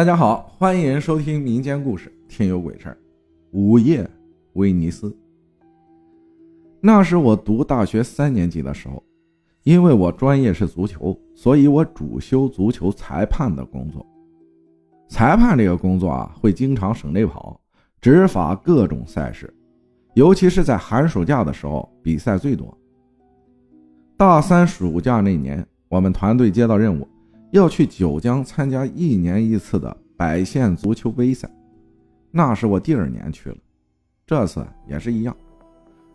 大家好，欢迎收听民间故事《天有鬼事儿》。午夜，威尼斯。那是我读大学三年级的时候，因为我专业是足球，所以我主修足球裁判的工作。裁判这个工作啊，会经常省内跑，执法各种赛事，尤其是在寒暑假的时候，比赛最多。大三暑假那年，我们团队接到任务。要去九江参加一年一次的百县足球杯赛，那是我第二年去了，这次也是一样，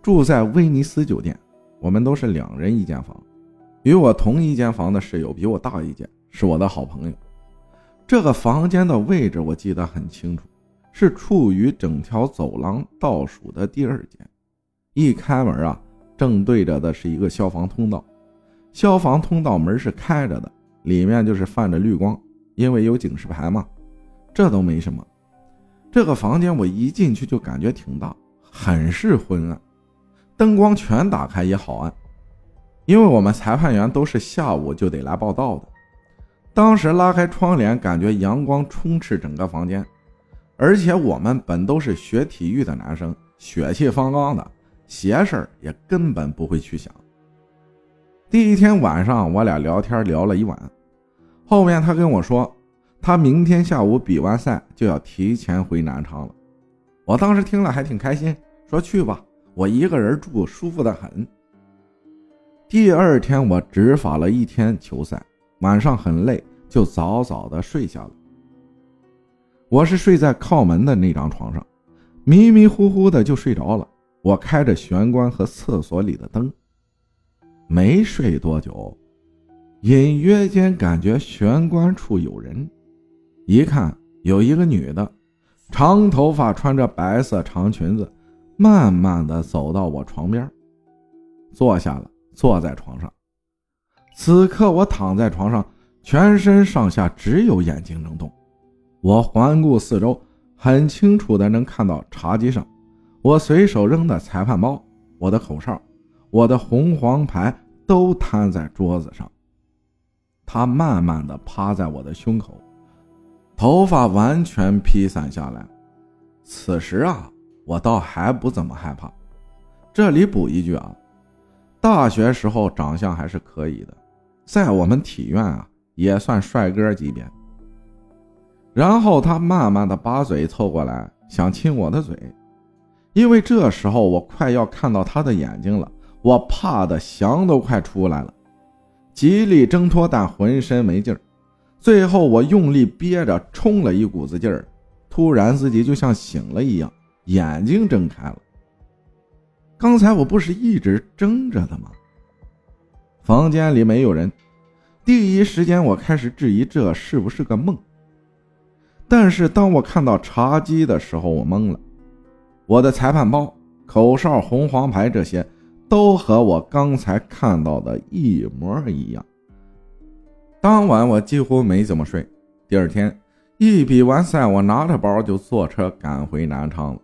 住在威尼斯酒店，我们都是两人一间房，与我同一间房的室友比我大一届，是我的好朋友。这个房间的位置我记得很清楚，是处于整条走廊倒数的第二间，一开门啊，正对着的是一个消防通道，消防通道门是开着的。里面就是泛着绿光，因为有警示牌嘛，这都没什么。这个房间我一进去就感觉挺大，很是昏暗，灯光全打开也好暗。因为我们裁判员都是下午就得来报道的。当时拉开窗帘，感觉阳光充斥整个房间，而且我们本都是学体育的男生，血气方刚的，邪事儿也根本不会去想。第一天晚上，我俩聊天聊了一晚。后面他跟我说，他明天下午比完赛就要提前回南昌了。我当时听了还挺开心，说去吧，我一个人住舒服的很。第二天我执法了一天球赛，晚上很累，就早早的睡下了。我是睡在靠门的那张床上，迷迷糊糊的就睡着了。我开着玄关和厕所里的灯，没睡多久。隐约间感觉玄关处有人，一看有一个女的，长头发，穿着白色长裙子，慢慢的走到我床边，坐下了，坐在床上。此刻我躺在床上，全身上下只有眼睛能动。我环顾四周，很清楚的能看到茶几上，我随手扔的裁判包、我的口哨、我的红黄牌都摊在桌子上。他慢慢的趴在我的胸口，头发完全披散下来。此时啊，我倒还不怎么害怕。这里补一句啊，大学时候长相还是可以的，在我们体院啊也算帅哥级别。然后他慢慢的把嘴凑过来，想亲我的嘴，因为这时候我快要看到他的眼睛了，我怕的翔都快出来了。极力挣脱，但浑身没劲儿。最后我用力憋着，冲了一股子劲儿，突然自己就像醒了一样，眼睛睁开了。刚才我不是一直睁着的吗？房间里没有人，第一时间我开始质疑这是不是个梦。但是当我看到茶几的时候，我懵了。我的裁判包、口哨、红黄牌这些。都和我刚才看到的一模一样。当晚我几乎没怎么睡。第二天一比完赛，我拿着包就坐车赶回南昌了。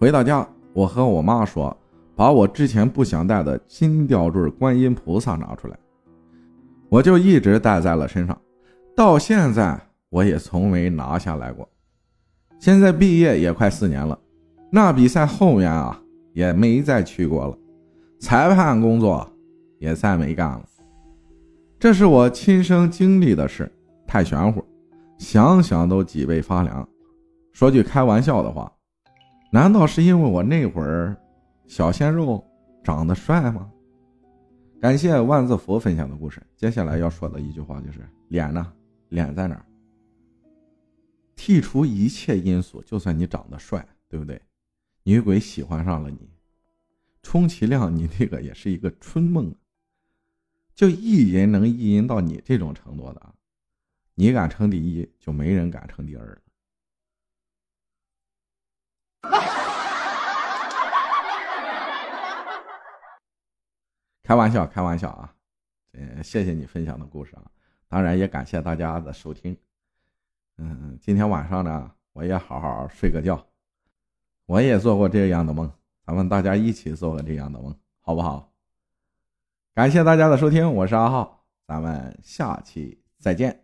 回到家，我和我妈说，把我之前不想带的金吊坠观音菩萨拿出来，我就一直带在了身上，到现在我也从没拿下来过。现在毕业也快四年了，那比赛后面啊也没再去过了。裁判工作也再没干了，这是我亲身经历的事，太玄乎，想想都脊背发凉。说句开玩笑的话，难道是因为我那会儿小鲜肉长得帅吗？感谢万字符分享的故事。接下来要说的一句话就是脸呢？脸在哪儿？剔除一切因素，就算你长得帅，对不对？女鬼喜欢上了你。充其量你那个也是一个春梦，就一人能意淫到你这种程度的，你敢称第一，就没人敢称第二了。开玩笑，开玩笑啊！嗯，谢谢你分享的故事啊，当然也感谢大家的收听。嗯，今天晚上呢，我也好好睡个觉，我也做过这样的梦。咱们大家一起做个这样的梦，好不好？感谢大家的收听，我是阿浩，咱们下期再见。